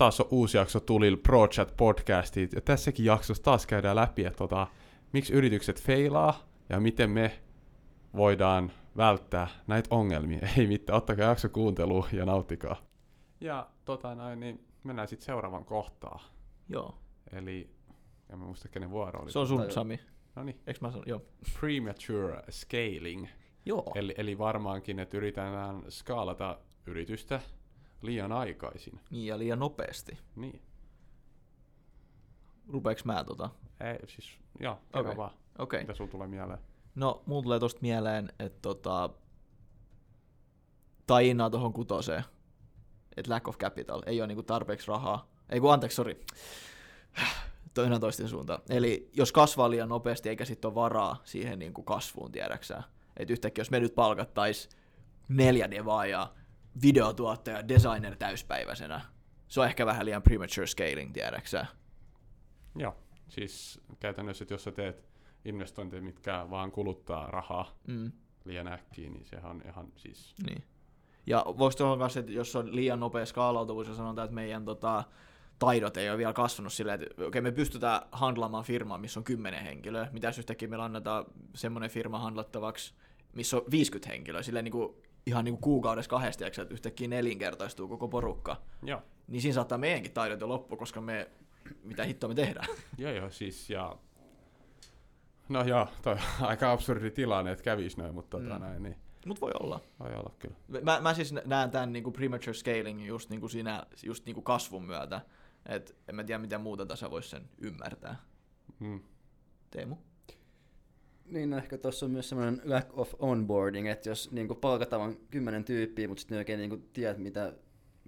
taas on uusi jakso tuli ProChat podcastit, ja tässäkin jaksossa taas käydään läpi, että tota, miksi yritykset feilaa, ja miten me voidaan välttää näitä ongelmia. Ei mitään, ottakaa jakso kuunteluun ja nauttikaa. Ja tota näin, niin mennään sitten seuraavan kohtaan. Joo. Eli, en mä muista kenen vuoro oli. Se on sun, Tai- Sami. No niin, Eikö mä sanon? Joo. premature scaling. Joo. Eli, eli varmaankin, että yritetään skaalata yritystä liian aikaisin. Niin ja liian nopeasti. Niin. Rupeeks mä tota? Ei, siis, joo, kerro Okei. vaan. Okei. Okay. Mitä sulla tulee mieleen? No, mulla tulee tosta mieleen, että tota, tainaa tohon kutoseen, että lack of capital, ei ole niinku tarpeeksi rahaa. Ei kun anteeksi, sori. Toinen toisten suuntaan. Eli jos kasvaa liian nopeasti eikä sitten ole varaa siihen niinku kasvuun, tiedäksää. Että yhtäkkiä jos me nyt palkattais neljä devaa ja videotuottaja, designer täyspäiväisenä, se on ehkä vähän liian premature scaling, tiedäksää. Joo, siis käytännössä, että jos sä teet investointeja, mitkä vaan kuluttaa rahaa Mm. liian äkkiä, niin sehän on ihan siis... Niin. Ja voiko tuohon kanssa, että jos on liian nopea skaalautuvuus ja sanotaan, että meidän tota, taidot ei ole vielä kasvanut silleen, että okei, me pystytään handlaamaan firmaa, missä on 10 henkilöä. Mitä yhtäkkiä meillä annetaan semmoinen firma handlattavaksi, missä on 50 henkilöä, silleen niin kuin, ihan niin kuin kuukaudessa kahdesta, että yhtäkkiä nelinkertaistuu koko porukka. Joo, Niin siinä saattaa meidänkin taidot jo loppu, koska me, mitä hittoa me tehdään. joo, joo siis ja... No joo, toi on aika absurdi tilanne, että kävis noin, mutta tota Mm. näin, niin Mutta voi olla. voi olla kyllä. Mä, mä siis näen tämän niin kuin premature scaling just, niin kuin siinä, just niin kuin kasvun myötä. Et en mä tiedä, miten muuta tässä voisi sen ymmärtää. Mm. Teemu? Niin, no ehkä tuossa on myös semmoinen lack of onboarding, että jos niinku palkataan vain kymmenen tyyppiä, mutta sitten ne oikein niinku tiedät, mitä,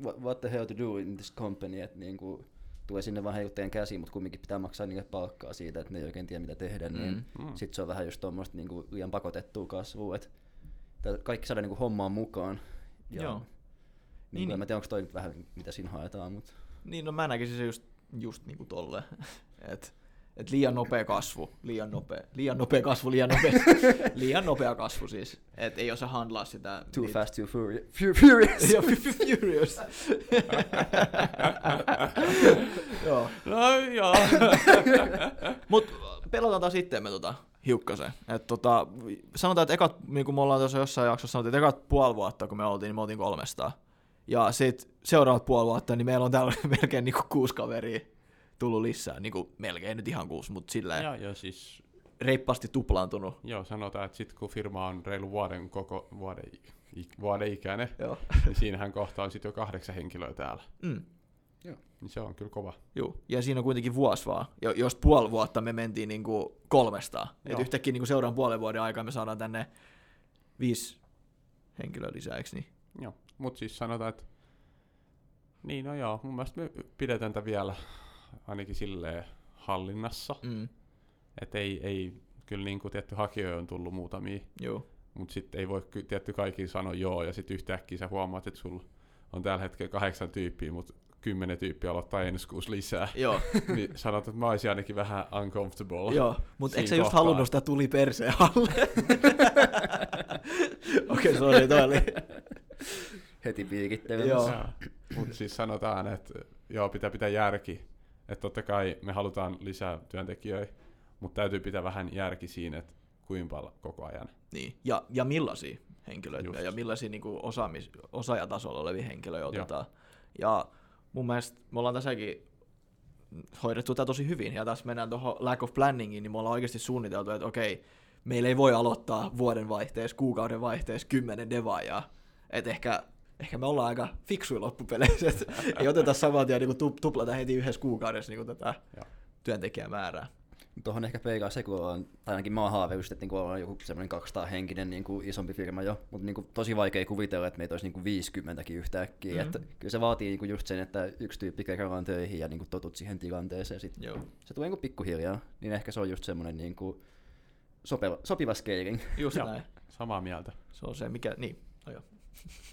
what, what the hell to do in this company, että niinku tulee sinne vähän heilutteen käsiin, mutta kumminkin pitää maksaa niille palkkaa siitä, että ne ei oikein tiedä, mitä tehdä, niin Mm. Mm. sitten se on vähän just tuommoista niinku liian pakotettua kasvua, että kaikki saadaan niinku hommaan mukaan. Ja, Joo. Niin, Niin, niin, niin. en mä tiedä, onko toi nyt vähän, mitä siinä haetaan, mutta Niin, no mä näkisin se just, just niin kuin tolleen. Et, et liian nopea kasvu, liian nopea, liian nopea kasvu, liian nopea, liian nopea kasvu siis. Et ei osaa handlaa sitä. too niitä- fast, too furi- fu- furious. Joo, furious. Joo. No joo. Mut pelataan taas itteemme tota hiukkasen. Et tota, sanotaan, että ekat, niin kuin me ollaan tuossa jossain jaksossa sanottu, että ekat puoli vuotta, kun me oltiin, niin me oltiin 300. Ja sit seuraavat puoli vuotta, niin meillä on täällä melkein niin kuin kuusi kaveria tullut lisää. Niin kuin melkein nyt ihan kuusi, mutta silleen joo, joo, siis reippaasti tuplaantunut. Joo, sanotaan, että sitten kun firma on reilu vuoden koko vuoden, vuoden ikäinen, Joo. niin siinähän kohta on sitten jo kahdeksan henkilöä täällä. Mm. Niin se on kyllä kova. Joo. Ja siinä on kuitenkin vuosi vaan. Jo, jos puoli vuotta me mentiin niin kuin 300. Et Joo. yhtäkkiä niin kuin seuraavan puolen vuoden aikaa me saadaan tänne viisi henkilöä lisää, eikö niin? Joo, mutta siis sanotaan, että niin no joo, mun mielestä me pidetään tätä vielä ainakin silleen hallinnassa. Mm. Että ei, ei kyllä niin kuin tietty hakijoja on tullut muutamia, Joo. mutta sitten ei voi tietty kaikki sanoa joo, ja sitten yhtäkkiä sä huomaat, että sulla on tällä hetkellä kahdeksan tyyppiä, mutta kymmenen tyyppiä aloittaa ensi kuussa lisää. Joo. niin sanot, että mä olisin ainakin vähän uncomfortable. Joo, mutta eikö sä just halunnut sitä tuli perseen alle? Okei, sori, toi oli. Heti piikittelemässä. Joo. Mutta siis sanotaan, että joo, pitää pitää järki. Että totta kai me halutaan lisää työntekijöitä, mutta täytyy pitää vähän järki siinä, että kuinka paljon koko ajan. Niin, ja, ja millaisia henkilöitä Just. ja millaisia niin kuin osaamis, osaajatasolla olevia henkilöitä otetaan. Ja mun mielestä me ollaan tässäkin hoidettu tätä tosi hyvin, ja tässä mennään tuohon lack of planningiin, niin me ollaan oikeasti suunniteltu, että okei, meillä ei voi aloittaa vuoden vaihteessa, kuukauden vaihteessa kymmenen devaajaa. Että ehkä, ehkä me ollaan aika fiksuja loppupeleissä, että ei oteta saman tien niin kuin tuplata heti yhdessä kuukaudessa niin kuin tätä Joo. työntekijämäärää. Tuohon ehkä peikaa se, kun on, tai ainakin mä oon haaveillut, että niin on joku semmoinen 200 henkinen niin kuin isompi firma jo, mutta niin kuin tosi vaikea kuvitella, että meitä olisi niin kuin 50 yhtäkkiä. Mm. Mm. Että kyllä se vaatii niin kuin just sen, että yksi tyyppi kerrallaan töihin ja niin kuin totut siihen tilanteeseen. Sit Joo. se tulee niin kuin pikkuhiljaa, niin ehkä se on just semmoinen niin kuin sopiva, sopiva scaling. Just näin. Samaa mieltä. Se on se, mikä... Niin, no joo.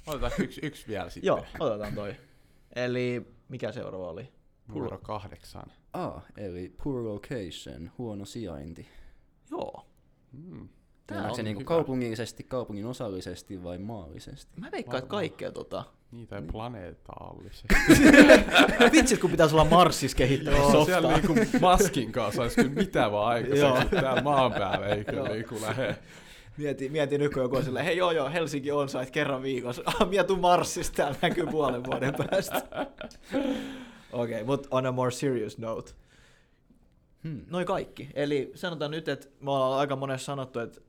Otetaan yksi, yksi vielä sitten. Joo, otetaan toi. Eli mikä seuraava oli? Numero kahdeksan. Ah, eli poor location, huono sijainti. Joo. Mm. Tää Onko se on niinku hyvä. kaupungillisesti, kaupungin osallisesti vai maallisesti? Mä veikkaan, että kaikkea tota. Niitä ei planeetaallisesti. Vitsit, kun pitäisi olla Marssissa kehittää Joo, softaa. siellä niinku maskin kanssa olisi kyllä mitä vaan aikaiseksi. Täällä maan päällä ei kyllä niinku lähde. Mieti, mieti nyt, kun joku on silleen, hei joo joo, Helsinki on sait kerran viikossa. Ah, mietu Marssista, täällä näkyy puolen vuoden päästä. Okei, okay, mutta on a more serious note. Hmm. Noin kaikki. Eli sanotaan nyt, että me ollaan aika monessa sanottu, että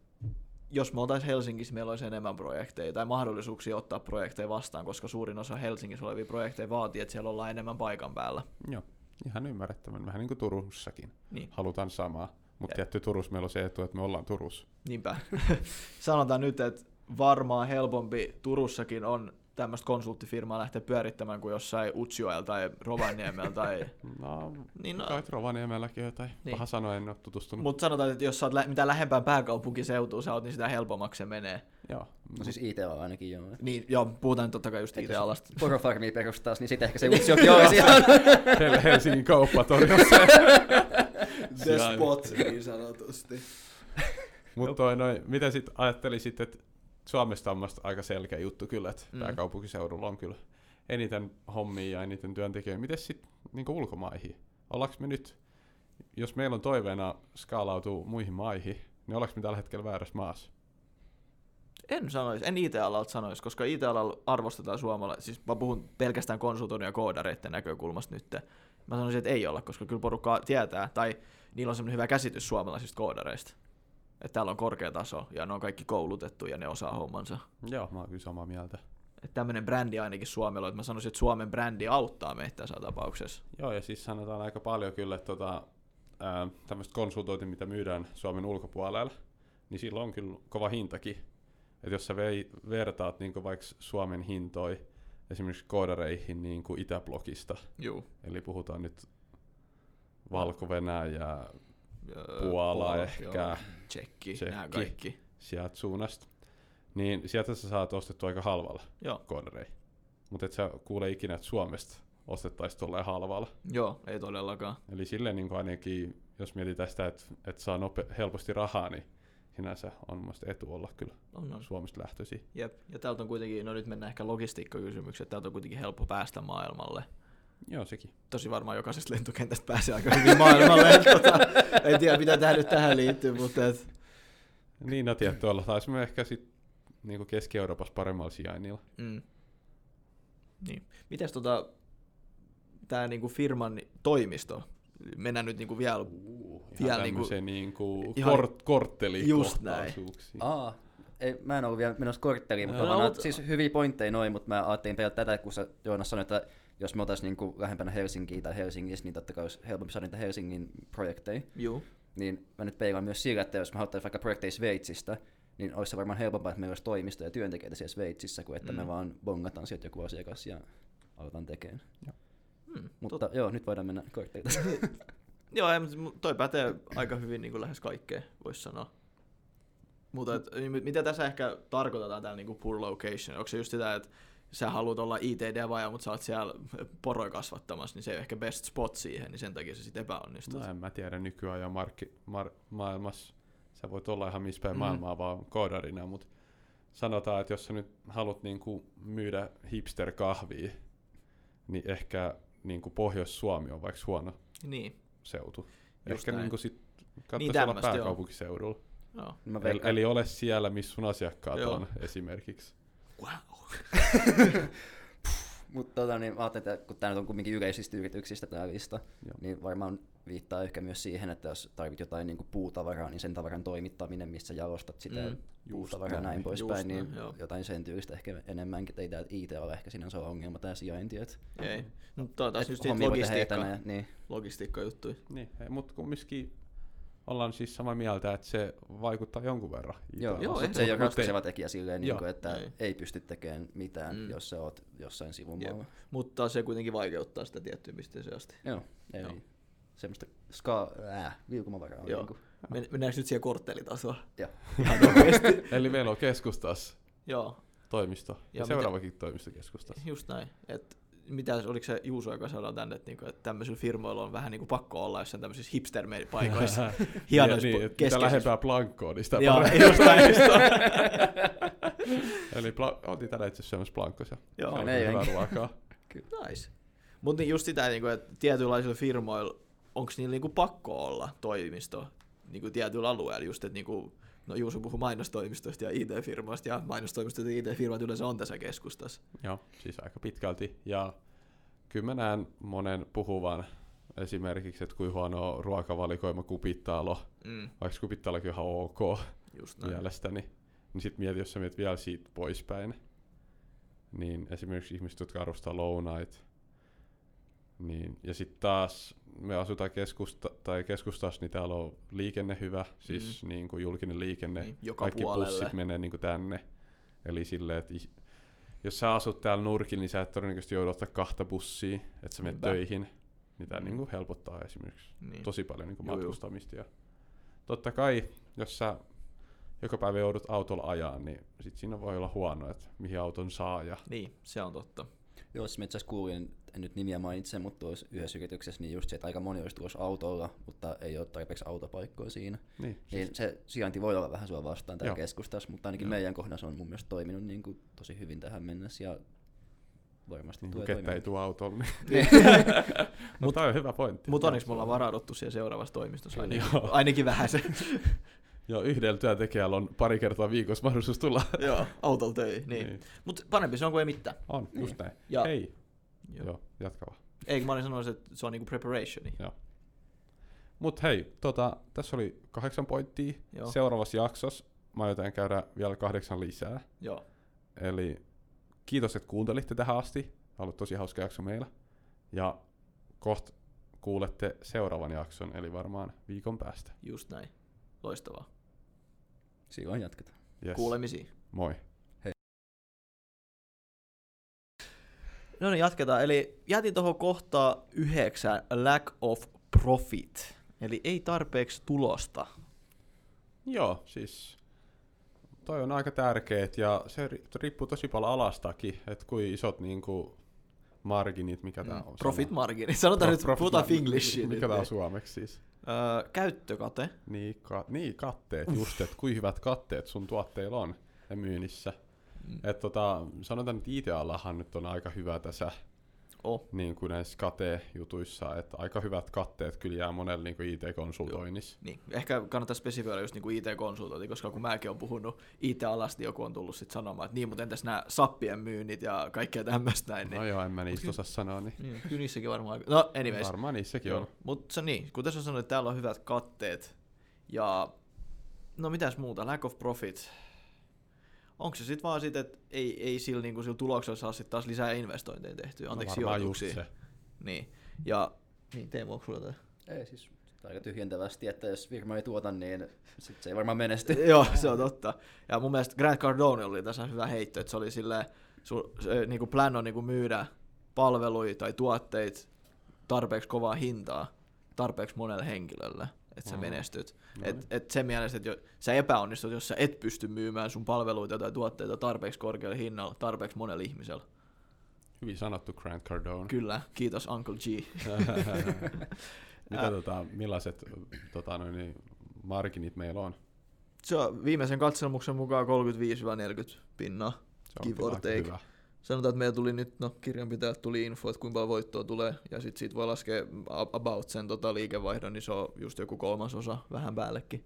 jos me oltaisiin Helsingissä, meillä olisi enemmän projekteja tai mahdollisuuksia ottaa projekteja vastaan, koska suurin osa Helsingissä olevia projekteja vaatii, että siellä ollaan enemmän paikan päällä. Joo, ihan ymmärrettävän. Vähän niin kuin Turussakin. Niin. Halutaan samaa. Mutta tietty Turussa meillä on se etu, että me ollaan Turussa. Niinpä. Sanotaan nyt, että varmaan helpompi Turussakin on tämmöistä konsulttifirmaa lähteä pyörittämään kuin jossain Utsjoella tai Rovaniemellä. Tai... No, Niin, no. kai Rovaniemelläkin jotain. Niin. Paha sanoa, en ole tutustunut. Mutta sanotaan, että jos sä oot lä- mitä lähempään pääkaupunkiseutuun sä oot, niin sitä helpommaksi se menee. Joo. No siis ITL ainakin joo. Niin, joo, puhutaan nyt totta kai just Et itse jos alasta. Porofarmia perustaisi, niin sitten ehkä se Utsjoki. Hel- Helsingin kauppatori on se. The spot, niin sanotusti. Mutta toi noin, mitä sit ajattelisit, että Suomesta on musta aika selkeä juttu kyllä, että Mm. mm. pääkaupunkiseudulla on kyllä eniten hommia ja eniten työntekijöitä. Miten sitten niinku ulkomaihin? Ollaanko me nyt, jos meillä on toiveena skaalautua muihin maihin, niin ollaanko me tällä hetkellä väärässä maassa? En sanoisi, en IT-alalta sanoisi, koska IT-alalla arvostetaan suomalaisia, siis mä puhun pelkästään konsultoinnin ja koodareiden näkökulmasta nyt. Mä sanoisin, että ei olla, koska kyllä porukka tietää, tai niillä on semmoinen hyvä käsitys suomalaisista koodareista. Että täällä on korkea taso, ja ne on kaikki koulutettu, ja ne osaa hommansa. Joo, mä oon kyllä samaa mieltä. Että tämmöinen brändi ainakin Suomella, että mä sanoisin, että Suomen brändi auttaa meitä tässä tapauksessa. Joo, ja siis sanotaan aika paljon kyllä, että tota, tämmöistä konsultointia, mitä myydään Suomen ulkopuolella, niin sillä on kyllä kova hintakin. Että jos sä vei, vertaat niin vaikka Suomen hintoi esimerkiksi koodareihin niin Itäblogista, Juu. eli puhutaan nyt Valko-Venäjä, Öö, Puola ehkä, Tsekki, Tsekki. nämä kaikki. sieltä suunnasta, niin sieltä sä saat ostettua aika halvalla Joo. koodareihin. Mutta et sä kuule ikinä, että Suomesta ostettaisiin tolleen halvalla. Joo, ei todellakaan. Eli silleen niin ainakin, jos mietitään sitä, että, että saa nope- helposti rahaa, niin sinänsä on mun mielestä etu olla kyllä On, on. Suomesta lähtöisin. Jep. Ja täältä on kuitenkin, no nyt mennään ehkä logistiikkakysymyksiä, täältä on kuitenkin helppo päästä maailmalle. Joo, sekin. Tosi varmaan jokaisesta lentokentästä pääsee aika hyvin maailmalle. et tota, en tiedä, mitä tämä nyt tähän liittyy, mutta et, Niin, no tietty olla. Taisimme ehkä sit niin Keski-Euroopassa paremmalla sijainnilla. mm. niin. Mites tota, tämä niinku firman toimisto, mennään nyt niinku vielä, Uh, Vielä ihan niinku- tämmöiseen niinku ihan- kort- korttelikohtaisuuksiin. Aa, ei, mä en ollut vielä menossa kortteliin, mutta No, no, siis hyviä pointteja noin, mutta mä ajattelin pelata tätä, kun sä Joonas sanoit, että jos me oltaisiin niinku lähempänä Helsinkiä tai Helsingissä, niin totta kai olisi helpompi saada niitä Helsingin projekteja. juu, Niin mä nyt peilaan myös sillä, että jos me haluttaisiin vaikka projekteja Sveitsistä, niin olisi se varmaan helpompaa, että meillä olisi toimisto ja työntekijöitä siellä Sveitsissä, kuin että Mm. mm. me vaan bongataan sieltä joku asiakas ja aletaan tekemään. hmm, Mutta joo, nyt voidaan mennä kortteilta. Joo, ei, mutta toi pätee aika hyvin niin kuin lähes kaikkea, voisi sanoa. Mutta et, niin mitä tässä ehkä tarkoitetaan täällä niin poor location? Onko se just sitä, että sä haluat olla IT-devaaja, mutta sä oot siellä poroja kasvattamassa, niin se ei ole ehkä best spot siihen, niin sen takia se sitten epäonnistuu. No en mä tiedä nykyään ja markki, mar, maailmassa. Sä voit olla ihan missä päin Mhm. maailmaa vaan koodarina, mutta sanotaan, että jos sä nyt haluat niinku myydä hipster-kahvia, niin ehkä niinku Pohjois-Suomi on vaikka huono Niin, seutu. Just ehkä näin. niinku sit Niin kannattaisi olla tämmöstä, joo. pääkaupunkiseudulla. joo. Mä Eli, eli ole siellä, missä sun asiakkaat Joo. on esimerkiksi. Wow. Mutta tota, niin, mä ajattelin, että kun tämä nyt on kuitenkin yleisistä yrityksistä tämä lista, Joo. niin varmaan viittaa ehkä myös siihen, että jos tarvit jotain niin kuin puutavaraa, niin sen tavaran toimittaminen, missä jalostat sitä Mm, puutavaraa ja näin. näin poispäin, niin joo. jotain sen tyylistä ehkä enemmänkin, että ei tämä IT ole ehkä sinänsä ole ongelma tämä sijainti, että Ei. No, toi taas et just logistiikka, niin logistiikka-juttuja. Niin, mutta kumminkin ollaan siis samaa mieltä, että se vaikuttaa jonkun verran. Joo. Joo, joo se ei ole ratkaiseva tekijä silleen, niin kuin, että ei. ei. ei pysty tekemään mitään, Mm. jos sä oot jossain sivumaalla. Mutta se kuitenkin vaikeuttaa sitä tiettyyn pisteeseen asti. Joo, ei. Joo. Semmoista ska, äh, liukumavaraa on Joo. niin kuin, Men, mennäänkö nyt siihen korttelitasoon? Joo. Eli meillä on keskustassa Joo, toimisto ja, Ja seuraavakin toimisto keskustassa. just näin. Et mitä oliko se Juuso, joka sanoi tänne, että, niinku, että tämmöisillä firmoilla on vähän niinku pakko olla jossain tämmöisissä hipster-paikoissa. Hienoissa niin, että mitä lähempää plankkoa, niin sitä Joo, just. Eli pla- oltiin tänään itse asiassa syömässä plankkosia. Joo, Se on hyvää jengi. ruokaa. Nice. Mutta niin just sitä, niinku, että tietynlaisilla firmoilla, onko niillä niinku pakko olla toimisto niinku tietyllä alueella, just että niinku, no Juuso puhui mainostoimistoista ja IT-firmoista, ja mainostoimistot ja IT-firmat yleensä on tässä keskustassa. Joo, siis aika pitkälti. Ja kyllä mä näen monen puhuvan esimerkiksi, että kuinka huono ruokavalikoima kupittaalo, Mm, vaikka kupittaalokin on ihan ok just näin. mielestäni, niin sitten mieti, jos sä mietit vielä siitä poispäin, niin esimerkiksi ihmiset, jotka arvostaa lounait, niin, ja sitten taas me asutaan keskusta, tai keskustassa, niin täällä on liikenne hyvä, siis mm. niin kuin julkinen liikenne, Niin, joka kaikki puolelle. bussit menee niin kuin tänne. Eli silleen, että jos sä asut täällä nurkilla, niin sä et todennäköisesti joudu ottaa kahta bussia, että sä menet Niinpä. töihin. Niin tää Mm. niin kuin helpottaa esimerkiksi Niin. tosi paljon niin kuin Joo, joo. matkustamista. Ja totta kai, jos sä joka päivä joudut autolla ajaa, niin sit siinä voi olla huono, että mihin auton saa. Ja Niin, se on totta. Joo, siis mä itse asiassa kuulin, en nyt nimiä mainitse, mutta tuossa yhdessä yrityksessä, niin just se, että aika moni olisi tulossa autolla, mutta ei ole tarpeeksi autopaikkoja siinä. niin, Niin se sijainti voi olla vähän sua vastaan täällä Joo. keskustassa, mutta ainakin Joo. meidän kohdassa on mun mielestä toiminut niin kuin tosi hyvin tähän mennessä ja varmasti niin tulee kettä ei tuu autolla. Niin. Mutta on hyvä pointti. Mutta onneksi me ollaan varauduttu siellä seuraavassa toimistossa ainakin, ainakin vähän se. Joo, yhdellä työntekijällä on pari kertaa viikossa mahdollisuus tulla. Joo, autolla töihin. Niin. niin. Mutta parempi se on kuin ei mitään. On, just näin. Ja- Hei, Joo. joo, jatka vaan. Eikö mä olin sanonut, että se on niinku preparationi. Mut hei, tota, tässä oli kahdeksan pointtia. Joo. Seuraavassa jaksossa mä aion käydä vielä kahdeksan lisää. Joo. Eli kiitos, että kuuntelitte tähän asti. On ollut tosi hauska jakso meillä. Ja kohta kuulette seuraavan jakson, eli varmaan viikon päästä. Just näin. Loistavaa. Silloin jatketaan. Yes. Kuulemisiin. Moi. No niin, jatketaan. Eli jätin tuohon kohtaa yhdeksän lack of profit. Eli ei tarpeeksi tulosta. Joo, siis toi on aika tärkeet ja se ri- riippuu tosi paljon alastakin, että kuin isot niinku marginit, mikä tää on. Profit sana? margin. Sanotaan Pro- nyt, profit puhutaan margin. Englishia Mikä tää on suomeksi siis? Öö, käyttökate. Niin, ka- niin katteet, just, että kuin hyvät katteet sun tuotteilla on ja myynnissä. Mm. Et tota, sanotaan, että IT-alahan nyt on aika hyvä tässä Oh. niin kuin näissä kate-jutuissa, että aika hyvät katteet kyllä jää monelle niin kuin IT-konsultoinnissa. Niin, ehkä kannattaa spesifioida just niinku IT-konsultointi, koska kun mäkin olen puhunut IT-alasta, niin joku on tullut sitten sanomaan, että niin, mutta entäs nämä sappien myynnit ja kaikkea tämmöistä näin. No Niin. joo, en mä niistä osaa sanoa, niin Niin, kyllä niissäkin varmaan. No, anyways. varmaan niissäkin on. Mutta se niin, kuten sä sanoit, täällä on hyvät katteet. Ja no mitäs muuta, lack of profit. Onko se sitten vaan sit, että ei, ei sillä, niinku, sillä tuloksella saa sit taas lisää investointeja tehtyä, anteeksi no varmaan just sijoituksia. se. Niin, ja niin Teemu, onko sulla? Ei siis aika tyhjentävästi, että jos firma ei tuota, niin sit se ei varmaan menesty. Joo, se on totta. Ja mun mielestä Grant Cardone oli tässä hyvä heitto, että se oli silleen, su, se, niinku plan on niinku myydä palveluja tai tuotteita tarpeeksi kovaa hintaa tarpeeksi monelle henkilölle, että sä Mm. menestyt. No Et, et sen mielessä, että jo, sä epäonnistut, jos sä et pysty myymään sun palveluita tai tuotteita tarpeeksi korkealla hinnalla, tarpeeksi monella ihmisellä. Hyvin sanottu Grant Cardone. Kyllä, kiitos Uncle G. Mitä tota, millaiset tota, noin, niin, marginit meillä on? Se on viimeisen katselmuksen mukaan 35-40 pinnaa. Se on Give or take. hyvä. Sanotaan, että meillä tuli nyt, no kirjanpitäjältä tuli info, että kuinka paljon voittoa tulee, ja sitten siitä voi laskea about sen tota, liikevaihdon, niin se on just joku kolmasosa, vähän päällekin.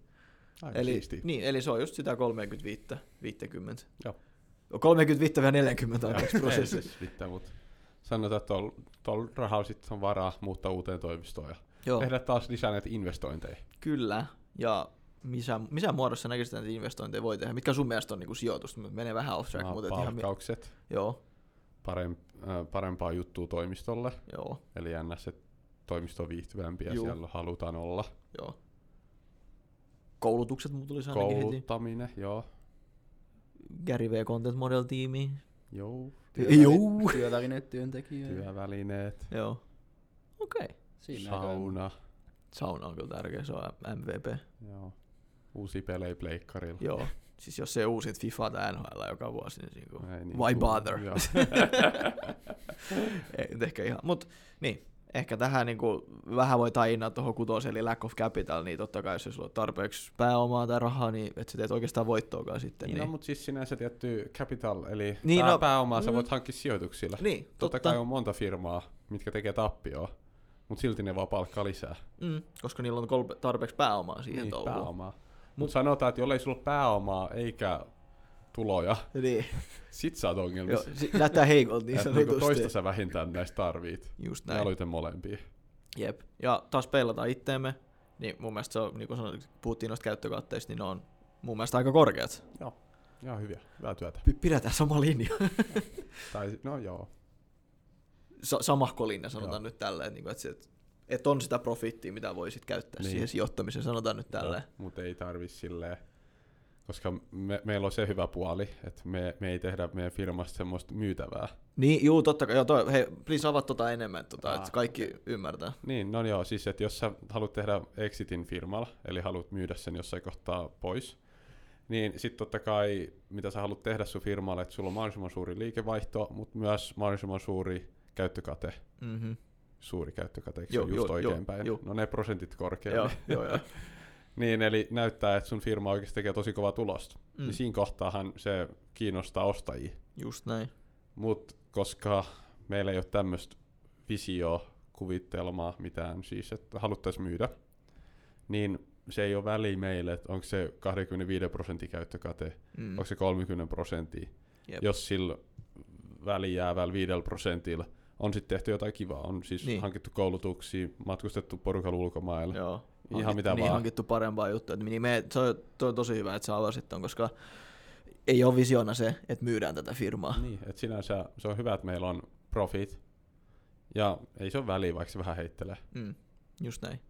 Aika Eli, siistiä. niin, eli se on just sitä 35, 50. Joo. 35 ja 40 anteeksi Joo, ei prosessi. siis mitään, mutta sanotaan, että tuolla tol rahalla sit on varaa muuttaa uuteen toimistoon ja Joo, tehdä taas lisää näitä investointeja. kyllä. Ja missä, missä muodossa näkisit, että näitä investointeja voi tehdä? Mitkä sun mielestä on niinku sijoitus? Menee vähän off track, No, mutta et ihan... palkkaukset, Joo, parem, äh, parempaa juttua toimistolle, joo, eli ns. toimisto on viihtyvämpi ja Juu. siellä halutaan olla. joo. Koulutukset mulla tulisi ainakin heti. Kouluttaminen, joo. Gary V. Content Model Tiimi. Joo. Joo. Työvälineet työntekijöille. Työvälineet, Joo. Okei. Okay. Siinä sauna, Sauna on kyllä tärkeä, se on MVP. joo. Uusi pelejä pleikkarilla. Joo. Siis jos se uusit FIFA tai NHL joka vuosi, niin, niin kuin, Ei niin why bother? Ei ehkä ihan, mutta niin, ehkä tähän niin kuin, vähän voi tainaa tuohon kutoseen, eli lack of capital, niin totta kai jos sulla on tarpeeksi pääomaa tai rahaa, niin et sä teet oikeastaan voittoakaan sitten. Niin, Niin, no, mutta siis sinänsä tietty capital, eli Niin, pää, no, pääomaa sä mm. voit hankkia sijoituksilla. niin Totta, totta. kai on monta firmaa, mitkä tekee tappioa, mutta silti ne vaan palkkaa lisää. Mm, koska niillä on kolme, tarpeeksi pääomaa siihen niin, touhuun. pääomaa. Mutta Mut- sanotaan, että jollei sulla pääomaa eikä tuloja, Niin, sit sä oot joo, ongelmissa. si- näyttää heikolta niin niinku sanotusti. toista sä vähintään näistä tarvit. Just Näin. Mieluiten molempia. Jep. Ja taas peilataan itteemme, niin mun mielestä se on, niin kuin sanoit, puhuttiin noista käyttökatteista, niin ne on mun mielestä aika korkeat. Ihan hyviä. Hyvää työtä. P- pidetään sama linja. Tai, no joo. Sa- samahko linja sanotaan Joo. nyt tälleen, niin kuin, että, se, että, että on sitä profittia, mitä voisit käyttää Niin. siihen sijoittamiseen, sanotaan nyt tälleen. Mutta ei tarvi silleen, koska me, meillä on se hyvä puoli, että me, me ei tehdä meidän firmasta semmoista myytävää. Niin, juu, totta kai. Joo, toi, hei, please avaa tota enemmän, tota, Aa, että kaikki ymmärtää. Niin, no joo, siis että jos sä haluat tehdä exitin firmalla, eli haluat myydä sen jossain kohtaa pois, niin sitten totta kai, mitä sä haluat tehdä sun firmalle, että sulla on mahdollisimman suuri liikevaihto, mutta myös mahdollisimman suuri käyttökate, Mm-hmm. Suuri käyttökate, eikö Joo, se just joo, oikeinpäin? joo. No ne prosentit korkeammin. Joo, joo, joo. Niin, eli näyttää, että sun firma oikeasti tekee tosi kovaa tulosta. Mm. Mm. Niin siinä kohtaahan se kiinnostaa ostajia. Just näin. Mutta koska meillä ei ole tämmöistä visioa, kuvitelmaa, mitään siis, että haluttaisiin myydä, niin se ei ole väli meille, että onko se 25 prosentin käyttökate, mm. Mm. onko se 30 prosenttia. Jep. Jos sillä väli jäävällä 5 prosentilla on sitten tehty jotain kivaa, on siis niin. Hankittu koulutuksia, matkustettu porukalla ulkomaille. Joo. Ihan Hankittu- mitä niin, vaan. hankittu parempaa juttua. Niin me, se, on, toi on tosi hyvä, että sä avasit ton, koska ei ole visiona se, että myydään tätä firmaa. Niin, että sinänsä se on hyvä, että meillä on profit, ja ei se ole väliä, vaikka se vähän heittelee. Mm. Just näin.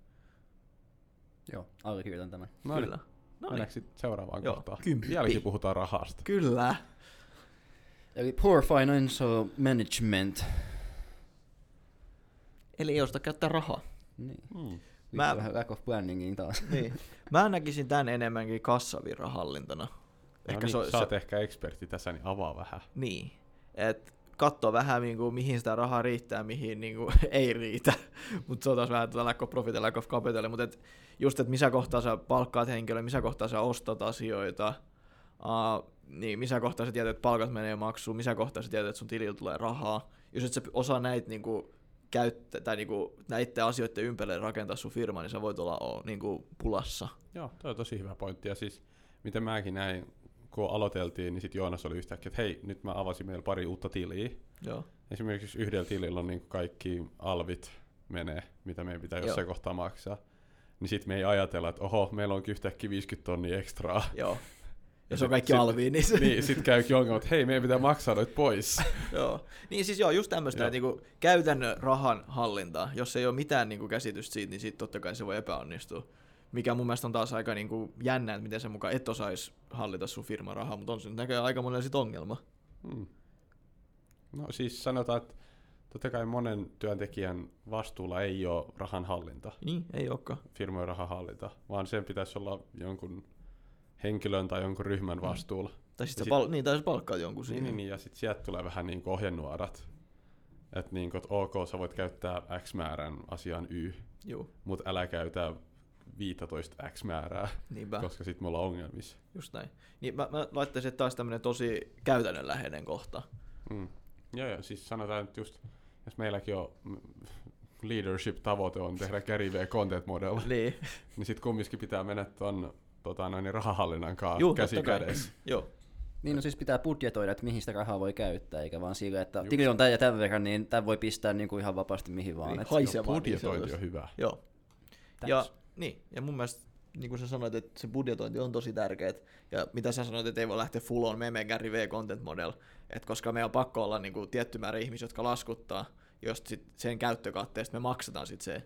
Joo, allekirjoitan tämän. No niin, Kyllä. No niin. mennäänkö sitten seuraavaan Joo, kohtaan? kymppi. Vieläkin puhutaan rahasta. Kyllä. Eli poor financial management. Eli ei osta käyttää rahaa. Niin. Hmm. Mä-. Vähän lack of planningin taas. Niin. Mä näkisin tämän enemmänkin kassavirrahallintana. Ehkä no niin, se, sä oot ehkä ekspertti tässä, niin avaa vähän. Niin. Et katsoa vähän, niin kuin, mihin sitä rahaa riittää, mihin niin kuin, ei riitä. Mutta se on taas vähän tätä lack of profit ja lack of capital. Mutta et, just, että missä kohtaa sä palkkaat henkilöä, missä kohtaa sä ostat asioita, uh, niin missä kohtaa sä tiedät, että palkat menee maksuun, missä kohtaa sä tiedät, että sun tililtä tulee rahaa. Jos et sä osaa näitä niin kuin, käyttä, tai niin kuin, näiden asioiden ympärille rakentaa sun firma, niin sä voit olla o, niin kuin, pulassa. Joo, toi on tosi hyvä pointti. Ja siis, miten mäkin näin, kun aloiteltiin, niin sitten Joonas oli yhtäkkiä, että hei, nyt mä avasin meillä pari uutta tiliä. Joo. Esimerkiksi yhdellä tilillä on niin kaikki alvit menee, mitä meidän pitää Joo. jossain kohtaa maksaa. Niin sitten me ei ajatella, että oho, meillä onkin yhtäkkiä 50 tonnia ekstraa. Joo. Ja se on kaikki sit- alviin, niin se... niin, sitten käykin ongelma, että hei, meidän pitää maksaa noit pois. Joo. Niin siis joo, just tämmöistä niinku käytännön rahan hallintaa. Jos ei ole mitään niinku käsitystä siitä, niin sitten totta kai se voi epäonnistua. Mikä mun mielestä on taas aika niinku jännä, että miten se mukaan et osaisi hallita sun firman rahaa, mutta on se nyt näköjään aika monella sit ongelma. Hmm. No siis sanotaan, että totta kai monen työntekijän vastuulla ei ole rahanhallinta, Niin, ei olekaan. firmojen rahanhallinta, vaan sen pitäisi olla jonkun henkilön tai jonkun ryhmän Mm. vastuulla. Tai sitten sit- pal- niin, tai sä palkkaat jonkun siihen. niin, niin, ja sitten sieltä tulee vähän niin ohjenuorat. Että niin että ok, sä voit käyttää X määrän asian Y, mutta älä käytä 15 X määrää, niinpä, koska sitten me ollaan ongelmissa. just näin. Niin mä, mä laittaisin että taas tämmönen tosi käytännönläheinen kohta. Mm. Joo, joo, siis sanotaan nyt just, jos meilläkin on leadership-tavoite on tehdä Gary V content model, niin, niin sitten kumminkin pitää mennä ton tota, noin, rahahallinnan kanssa Juu, käsi kädessä. joo, Niin no siis pitää budjetoida, että mihin sitä rahaa voi käyttää, eikä vaan sille, että Just. tili on tän ja tämän verran, niin tämän voi pistää niin kuin ihan vapaasti mihin vaan. Niin, vaan niin budjetointi on hyvä. joo. Thanks. Ja, niin, ja mun mielestä, niin kuin sä sanoit, että se budjetointi on tosi tärkeää. Ja mitä sä sanoit, että ei voi lähteä full on meme Gary V content model. Et koska meillä on pakko olla niin kuin, tietty määrä ihmisiä, jotka laskuttaa, jos sit sen käyttökatteesta me maksetaan sit se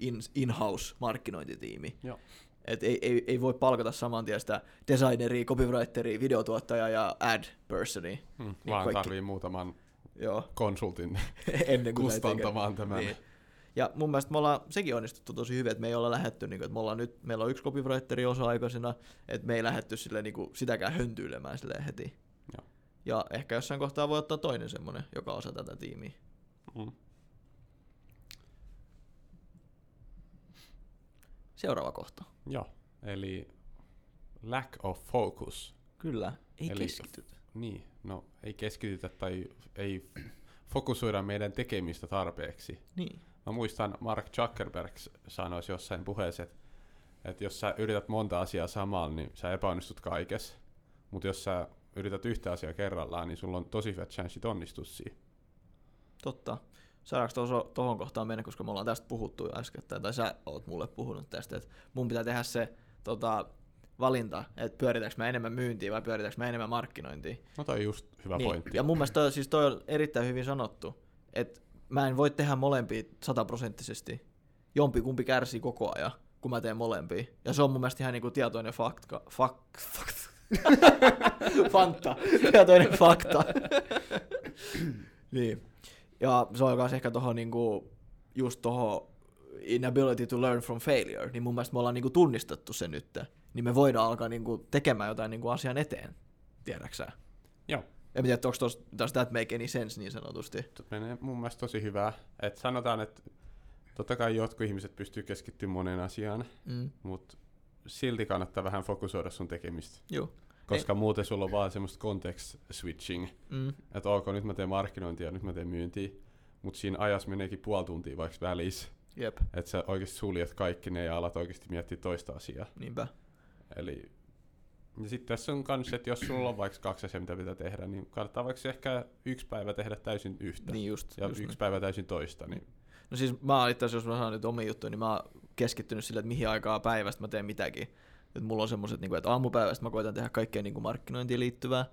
in, in-house markkinointitiimi. Joo. Et ei, ei, ei, voi palkata saman tien sitä designeria, copywriteria, videotuottajaa ja ad personia. Hmm, Niin vaan kaikki- tarvii muutaman Joo, konsultin ennen kuin kustantamaan tämän. Niin. Ja mun mielestä me ollaan sekin onnistuttu tosi hyvin, että me ei olla lähetty, niin kuin, että me ollaan nyt, meillä on yksi copywriteri osa-aikaisena, että me ei lähetty sille, niin kuin, sitäkään höntyilemään sille heti. Joo. Ja ehkä jossain kohtaa voi ottaa toinen semmoinen, joka osaa tätä tiimiä. Mm. Seuraava kohta. Joo, eli lack of focus. Kyllä, ei Eli- keskitytä. Niin, no ei keskitytä tai ei fokusoida meidän tekemistä tarpeeksi. Niin. Mä muistan Mark Zuckerberg sanoisi jossain puheessa, että, että jos sä yrität monta asiaa samalla, niin sä epäonnistut kaikessa. Mutta jos sä yrität yhtä asiaa kerrallaan, niin sulla on tosi hyvät chanssit onnistua siinä. Totta. Saadaanko tuohon tohon kohtaan mennä, koska me ollaan tästä puhuttu jo äskettäin, tai sä oot mulle puhunut tästä, että mun pitää tehdä se tota, valinta, että pyöritäänkö mä enemmän myyntiä vai pyöritäänkö mä enemmän markkinointia. No toi on just hyvä niin. pointti. Ja mun mielestä toi, siis toi on erittäin hyvin sanottu, että mä en voi tehdä molempia sataprosenttisesti. Jompi kumpi kärsii koko ajan, kun mä teen molempia. Ja se on mun mielestä ihan niinku tietoinen fakta. Fak, fakt. Fanta. Tietoinen fakta. niin. Ja se on myös ehkä tohon niinku, just tohon inability to learn from failure, niin mun mielestä me ollaan niinku tunnistettu se nyt. Niin me voidaan alkaa niinku tekemään jotain niinku asian eteen, tiedäksä. Joo, En tiedä, että onko tos, does that make any sense niin sanotusti. Tot menee mun mielestä tosi hyvää. Et sanotaan, että totta kai jotkut ihmiset pystyy keskittymään moneen asiaan, Mm. mutta silti kannattaa vähän fokusoida sun tekemistä. Joo. Koska muuten sulla on vaan semmoista context switching, Mm. että ok, nyt mä teen markkinointia, nyt mä teen myyntiä, mutta siinä ajassa meneekin puoli tuntia vaikka välissä, Jep, että sä oikeasti suljet kaikki ne ja alat oikeasti miettiä toista asiaa. niinpä. Eli ja sitten tässä on kans, että jos sulla on vaikka kaksi asiaa, mitä pitää tehdä, niin kannattaa vaikka ehkä yksi päivä tehdä täysin yhtä Niin just. ja just yksi näin. päivä täysin toista. Niin No siis mä itse asiassa, jos mä sanon nyt omia juttuja, niin mä oon keskittynyt sille, että mihin aikaa päivästä mä teen mitäkin. Et mulla on semmoset, niin että aamupäivästä mä koitan tehdä kaikkea niin markkinointiin liittyvää,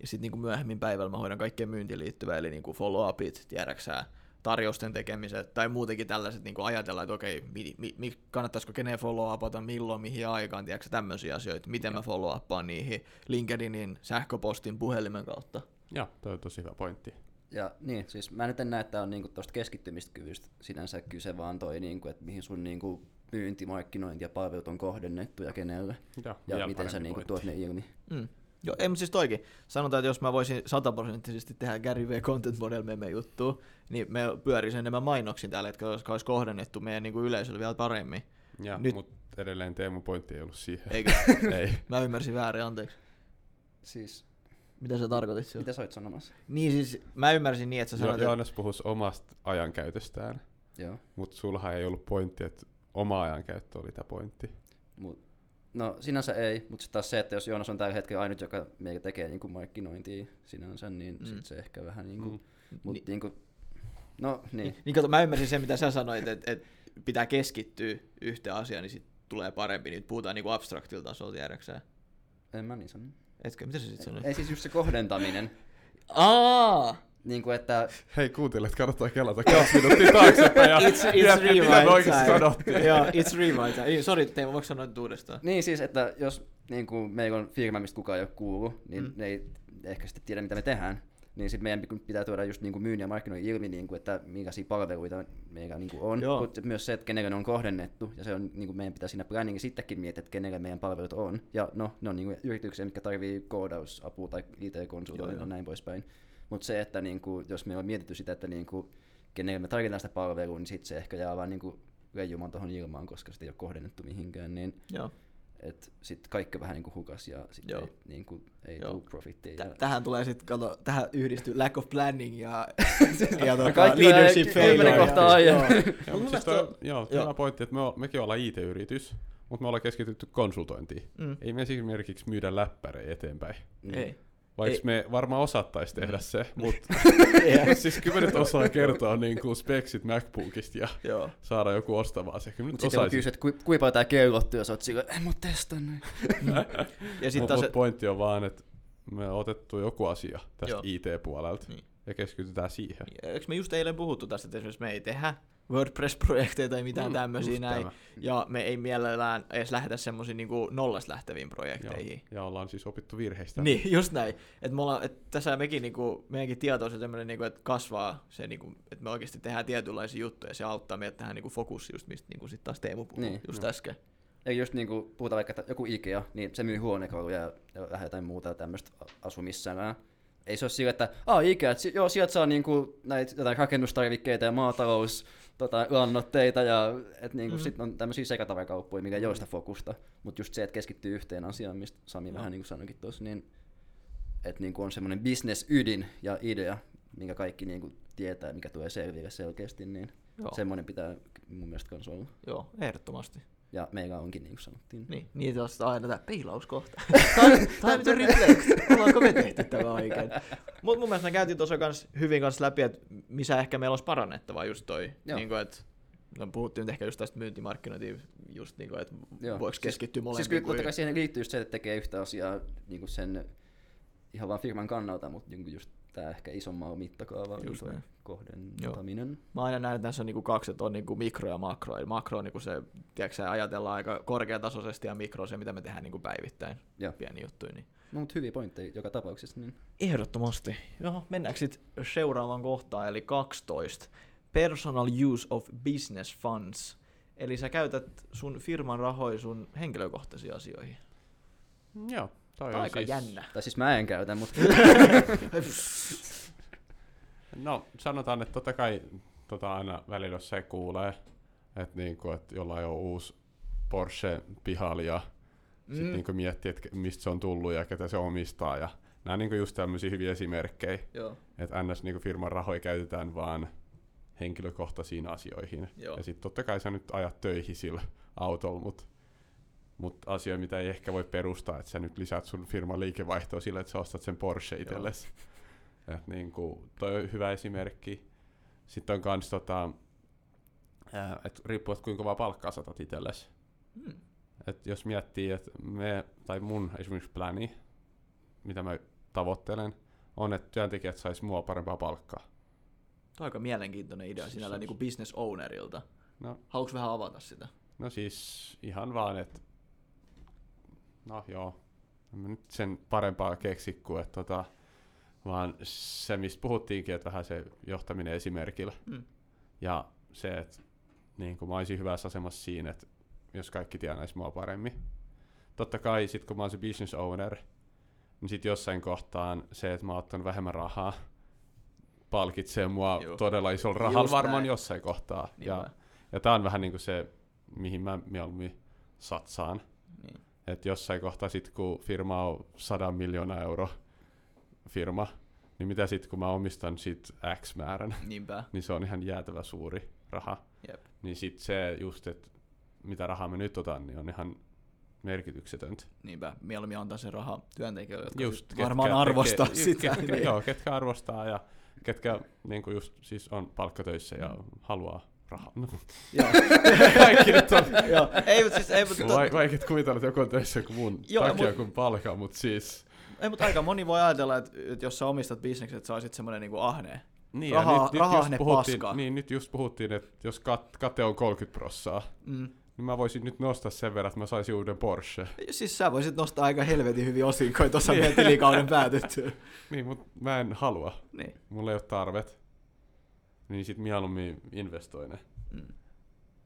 ja sitten niin myöhemmin päivällä mä hoidan kaikkeen myyntiin liittyvää, eli niin follow-upit, tiedäksää, tarjousten tekemiset, tai muutenkin tällaiset niin ajatella, että okei, mi, mi, mi, kannattaisiko keneen follow-upata, milloin, mihin aikaan, tiedäksä, tämmöisiä asioita, miten mä follow-uppaan niihin LinkedInin, sähköpostin, puhelimen kautta. joo, toi on tosi hyvä pointti. Ja niin, siis mä nyt en näe, että on niinku tuosta keskittymiskyvystä sinänsä kyse, vaan toi, niinku, että mihin sun niinku myynti, markkinointi ja palvelut on kohdennettu ja kenelle. Joo, Ja vielä miten sä niinku pointti. tuot ne ilmi. Mm. Joo, ei, mutta siis toikin. Sanotaan, että jos mä voisin sataprosenttisesti tehdä Gary V. Content Model meme juttua, niin me pyörisi enemmän mainoksin täällä, että koska olisi kohdennettu meidän niin kuin yleisölle vielä paremmin. Ja, Nyt- mutta edelleen Teemun pointti ei ollut siihen. Eikö? ei. mä ymmärsin väärin, anteeksi. Siis, Mitä sä tarkoitit sillä? mitä sä olit sanomassa? Niin siis, mä ymmärsin niin, että sä Jo, sanoit, että... Joonas puhuisi omasta ajankäytöstään, Joo. mutta sulhan ei ollut pointti, että oma ajankäyttö oli tämä pointti. Mut, no sinänsä ei, mutta taas se, että jos Joonas on tällä hetkellä ainut, joka meillä tekee niinku markkinointia sinänsä, niin Mm. sit se ehkä vähän niinku, Mm. mm. mut Ni- niinku, no niin. Niin kato, mä ymmärsin sen, mitä sä sanoit, että, että pitää keskittyä yhteen asiaan, niin sit tulee parempi. Nyt puhutaan niinku abstraktilla tasolla, tiedäksä. En mä niin sano. Etkö, mitä sä sit sanoit? Ei siis just se kohdentaminen. Aa! Niin kuin, että Hei kuuntelijat, kannattaa kelata kaksi minuuttia taaksepäin ja It's, it's miettiä, mitä me rewind oikeasti sanottiin. Joo, it's rewind time. Ei, Sori, Teemu, voiko sanoa nyt uudestaan? Niin siis, että jos niin kuin meillä on firma, mistä kukaan ei ole kuullut, niin Mm. ne ei ehkä sitten tiedä, mitä me tehdään. Niin sitten meidän pitää tuoda just niin kuin myynnin ja markkinoinnin ilmi, niin kuin, että minkälaisia palveluita meillä niin kuin on. Joo. Mutta myös se, että kenelle ne on kohdennettu. Ja se on, niin kuin meidän pitää siinä planningin sittenkin miettiä, että kenelle meidän palvelut on. Ja no, ne on niin kuin yrityksiä, mitkä tarvii koodausapua tai IT-konsultointia joo. ja näin poispäin. Mutta se, että niin kuin, jos me on mietitty sitä, että niin kuin, kenelle me tarjotaan sitä palvelua, niin sitten se ehkä jää vaan niin kuin leijumaan tuohon ilmaan, koska sitä ei ole kohdennettu mihinkään. Niin Joo. sitten kaikki vähän niin kuin hukas ja sitten Joo. ei, niin kuin, ei Joo. tule profittia. Ja, tähän tulee sitten, kato, tähän yhdistyy lack of planning ja, ja tota, kaikki leadership failure. kohtaa aiemmin. Joo. Joo, mutta siis toi, joo, pointti, että me o, mekin ollaan IT-yritys, mutta me ollaan keskitytty konsultointiin. Mm. Ei me esimerkiksi myydä läppärejä eteenpäin. Ei. Vaikka me varmaan osattaisi tehdä se, mutta Ei. siis kyllä nyt osaa kertoa niin kuin speksit MacBookista ja Joo. saada joku ostamaan se. Kyllä me nyt Mutta sitten on osaisin. kysyä, että kui, kuinka paljon tää kellottu, ja sä oot sillä, en mä testannut. Ja Mut, taas, mut pointti on vaan, että me on otettu joku asia tästä Joo. IT-puolelta. Niin. Ja keskitytään siihen. Eikö me just eilen puhuttu tästä, että esimerkiksi me ei tehdä WordPress-projekteja tai mitään Mm, mm, tämmöisiä näin, tämä. ja me ei mielellään edes lähdetä semmoisiin niin nollasta lähteviin projekteihin. Joo. Ja ollaan siis opittu virheistä. Niin, just näin. Että me ollaan, et tässä mekin, niinku, meidänkin tieto on se tämmöinen, niinku, että kasvaa se, niinku, että me oikeasti tehdään tietynlaisia juttuja ja se auttaa meitä tähän niinku, fokussiin, just mistä niinku, sit taas Teemu puhui Niin, just joo. äsken. Eli just niinku puhutaan vaikka, että joku Ikea, niin se myy huonekaluja ja, ja vähän jotain muuta tämmöistä asumissänää. Ei se ole sillä, että ah, Ikea, et si- joo, sieltä saa niinku näitä jotain rakennustarvikkeita ja maatalous, tota, lannoitteita ja et niinku mm. sitten on tämmöisiä sekatavarakauppoja, mikä ei ole sitä fokusta. Mutta just se, että keskittyy yhteen asiaan, mistä Sami Joo. vähän niinku sanoikin tuossa, niin että niinku on semmoinen business ydin ja idea, minkä kaikki niinku tietää, mikä tulee selville selkeästi, niin Joo, semmoinen pitää mun mielestä kans olla. joo ehdottomasti. Ja meillä onkin, niin kuin sanottiin. Niin, niin on aina tämä peilauskohta. Time, time to reflect. Ollaanko me tehty tämä oikein? Mutta mun mielestä me käytiin tuossa kans hyvin kanssa läpi, että missä ehkä meillä olisi parannettavaa just toi. Joo. Niin kuin, että no, puhuttiin nyt ehkä just tästä myyntimarkkinointia, just niin kuin, että Joo. voiko Siis- keskittyä Siis molempiin. kyllä totta kuin- kai siihen liittyy just se, että tekee yhtä asiaa niin kuin sen ihan vaan firman kannalta, mutta niin kuin just tämä ehkä isomman mittakaava Just niin kohdentaminen. Mä aina näen, että tässä on niinku kaksi, että on niinku mikro ja makro. Eli makro on niinku se, tiedätkö, ajatellaan aika korkeatasoisesti ja mikro on se, mitä me tehdään niinku päivittäin. Joo. Pieni juttu. Niin. No, mutta hyviä pointteja joka tapauksessa. Niin. Ehdottomasti. No, mennäänkö sitten seuraavaan kohtaan, eli 12. Personal use of business funds. Eli sä käytät sun firman rahoja sun henkilökohtaisiin asioihin. Joo. Toi aika siis, jännä. Tai siis mä en käytä, mutta No sanotaan, että totta kai tota aina välillä se kuulee, että niinku, et jollain on uusi Porsche pihalla ja mm. sitten niinku miettii, että mistä se on tullut ja ketä se omistaa. Ja nämä on niinku just tämmöisiä hyviä esimerkkejä, Joo. että ns. Niinku firman rahoja käytetään vaan henkilökohtaisiin asioihin. Joo. Ja sitten totta kai sä nyt ajat töihin sillä autolla, mutta mut asia, mitä ei ehkä voi perustaa, että sä nyt lisäät sun firman liikevaihtoa sillä, että sä ostat sen Porsche itsellesi. Et niinku, toi on hyvä esimerkki. Sitten on kans tota, ää, et riippuu, että kuinka kovaa palkkaa saatat itsellesi. Hmm. Et jos miettii, että me, tai mun esimerkiksi pläni, mitä mä tavoittelen, on, että työntekijät sais mua parempaa palkkaa. Tämä on aika mielenkiintoinen idea Se- sinällä niin kuin business ownerilta. No, Haluatko vähän avata sitä? no siis ihan vaan, että no joo, en mä nyt sen parempaa keksi kuin, että tota, vaan se, mistä puhuttiinkin, että vähän se johtaminen esimerkillä. Mm. Ja se, että niin kuin mä olisin hyvässä asemassa siinä, että jos kaikki tienaisi mua paremmin. Totta kai sit kun mä oon se business owner, niin sit jossain kohtaan se, että mä oon ottanut vähemmän rahaa, palkitsee mua Juu. todella isolla rahalla varmaan näin. jossain kohtaa. Ja, Niinpä. ja tää on vähän niinku se, mihin mä mieluummin satsaan. Niin. Että jossain kohtaa sit kun firma on 100 miljoonaa euro firma, niin mitä sitten kun mä omistan sit X määrän, Niinpä. niin se on ihan jäätävä suuri raha. Jep. Niin sit se just, että mitä rahaa mä nyt otan, niin on ihan merkityksetöntä. Niinpä. Mieluummin antaa se raha työntekijöille, jotka Just, sit varmaan ketkä arvostaa tekee- sitä. Ketkä, Niin. joo, ketkä arvostaa ja ketkä niinku just siis on palkkatöissä ja Mm. haluaa rahaa. No, kaikki nyt on Joo. Ei, mutta siis, ei, mutta, vai, vaikea kuvitella, että joku on töissä kuin mun Joo, takia mut- kuin palkaa, mutta siis... ei, mutta aika moni voi ajatella, että, että jos sä omistat bisneksen, että sä olisit semmoinen niin ahne. Niin, Raha- nyt, nyt, raha just ne puhuttiin, paskaa. niin, nyt just puhuttiin, että jos kat, kate on 30 prossaa, Mm. niin mä voisin nyt nostaa sen verran, että mä saisin uuden Porsche. Siis sä voisit nostaa aika helvetin hyvin osinkoja tuossa Niin. meidän tilikauden päätettyä. Niin, mutta mä en halua. Niin. Mulla ei ole tarvet. Niin sit mieluummin investoin ne. Mm.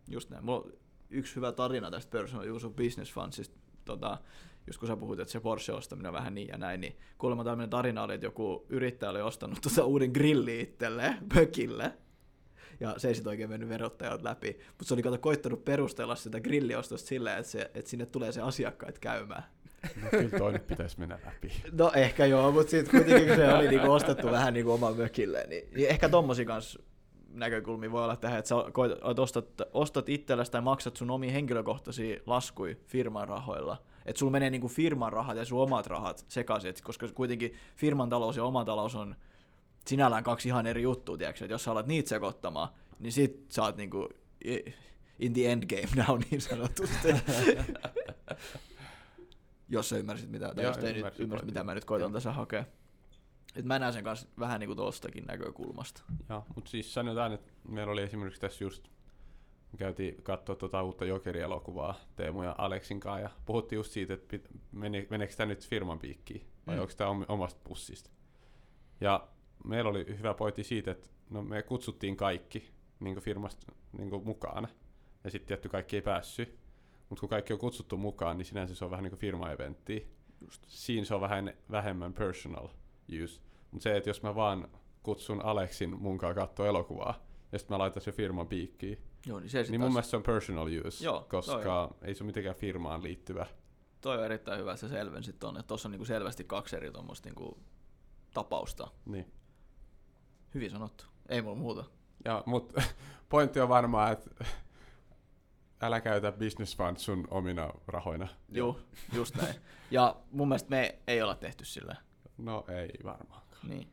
Just näin. Mulla on yksi hyvä tarina tästä Personal Use of Business Fundsista. Tota, just kun sä puhut, että se Porsche ostaminen on vähän niin ja näin, niin kuulemma tämmöinen tarina oli, että joku yrittäjä oli ostanut tuota uuden grilli itselle, pökille. Ja se ei sitten oikein mennyt verottajalta läpi. Mutta se oli kato koittanut perustella sitä grilliostosta silleen, että, se, että sinne tulee se asiakkaat käymään. No kyllä toi nyt pitäisi mennä läpi. No ehkä joo, mutta sitten kuitenkin se oli niinku ostettu vähän niinku oman mökille, niin, niin ehkä tommosia kanssa näkökulmia voi olla tähän, että sä koet, että ostat, ostat itsellesi tai maksat sun omiin henkilökohtaisia laskuja firman rahoilla. Että sulla menee niinku firman rahat ja sun omat rahat sekaisin, et koska kuitenkin firman talous ja oma talous on sinällään kaksi ihan eri juttua, tiedätkö? että jos sä alat niitä sekoittamaan, niin sit sä oot niinku in the end game now niin sanotusti. jos sä ymmärsit mitä, tai jos te ei nyt ymmärsin ymmärsit, mitä mä nyt koitan tässä hakea. Et mä näen sen kanssa vähän niinku tostakin näkökulmasta. Ja, mutta siis sanotaan, että meillä oli esimerkiksi tässä just, me käytiin katsoa tuota uutta Jokeri-elokuvaa Teemu ja Aleksin kanssa ja puhuttiin just siitä, että meni, meneekö tämä nyt firman piikkiin vai Mm. onko tämä omasta pussista. Ja meillä oli hyvä pointti siitä, että no me kutsuttiin kaikki niin firmasta niin mukaan ja sitten tietty kaikki ei päässyt. Mutta kun kaikki on kutsuttu mukaan, niin sinänsä se on vähän niin kuin firma-eventti. Just. Siinä se on vähän vähemmän personal use. Mutta se, että jos mä vaan kutsun Aleksin munkaan katsoa elokuvaa, ja sitten mä laitan sen firman piikkiin, Joo, niin se niin mun taas- mielestä se on personal use, Joo, koska ei se ole mitenkään firmaan liittyvä. Toi on erittäin hyvä, että sä selvensit ton, että tossa on niinku selvästi kaksi eri tuommoista niinku tapausta. Niin. Hyvin sanottu. Ei mulla muuta. Ja, mut pointti on varmaan, että älä käytä business fund sun omina rahoina. Joo, just näin. Ja mun mielestä me ei olla tehty sillä. No ei varmaan. Niin.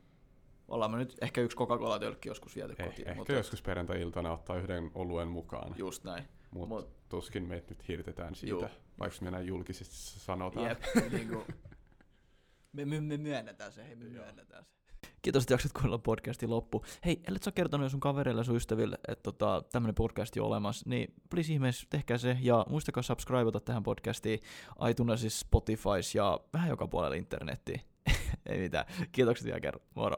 Ollaan me nyt ehkä yksi Coca-Cola-tölkki joskus viety Eh, kotiin. ehkä mutta joskus perjantai-iltana ottaa yhden oluen mukaan, Just näin. mutta Mut, tuskin meitä nyt hirtetään siitä, Juu. vaikka me näin julkisesti sanotaan. jep, niinku, me, me, me, myönnetään se, hei me myönnetään se. Kiitos, että jaksat kuunnella podcastin loppu. Hei, ellet sä kertonut sun kavereille ja sun ystäville, että tota, tämmönen podcast on olemassa, niin please ihmeessä tehkää se ja muistakaa subscribeata tähän podcastiin iTunesissa, Spotifys ja vähän joka puolella internettiin. Ei mitään. Kiitokset vielä kerran. Moro.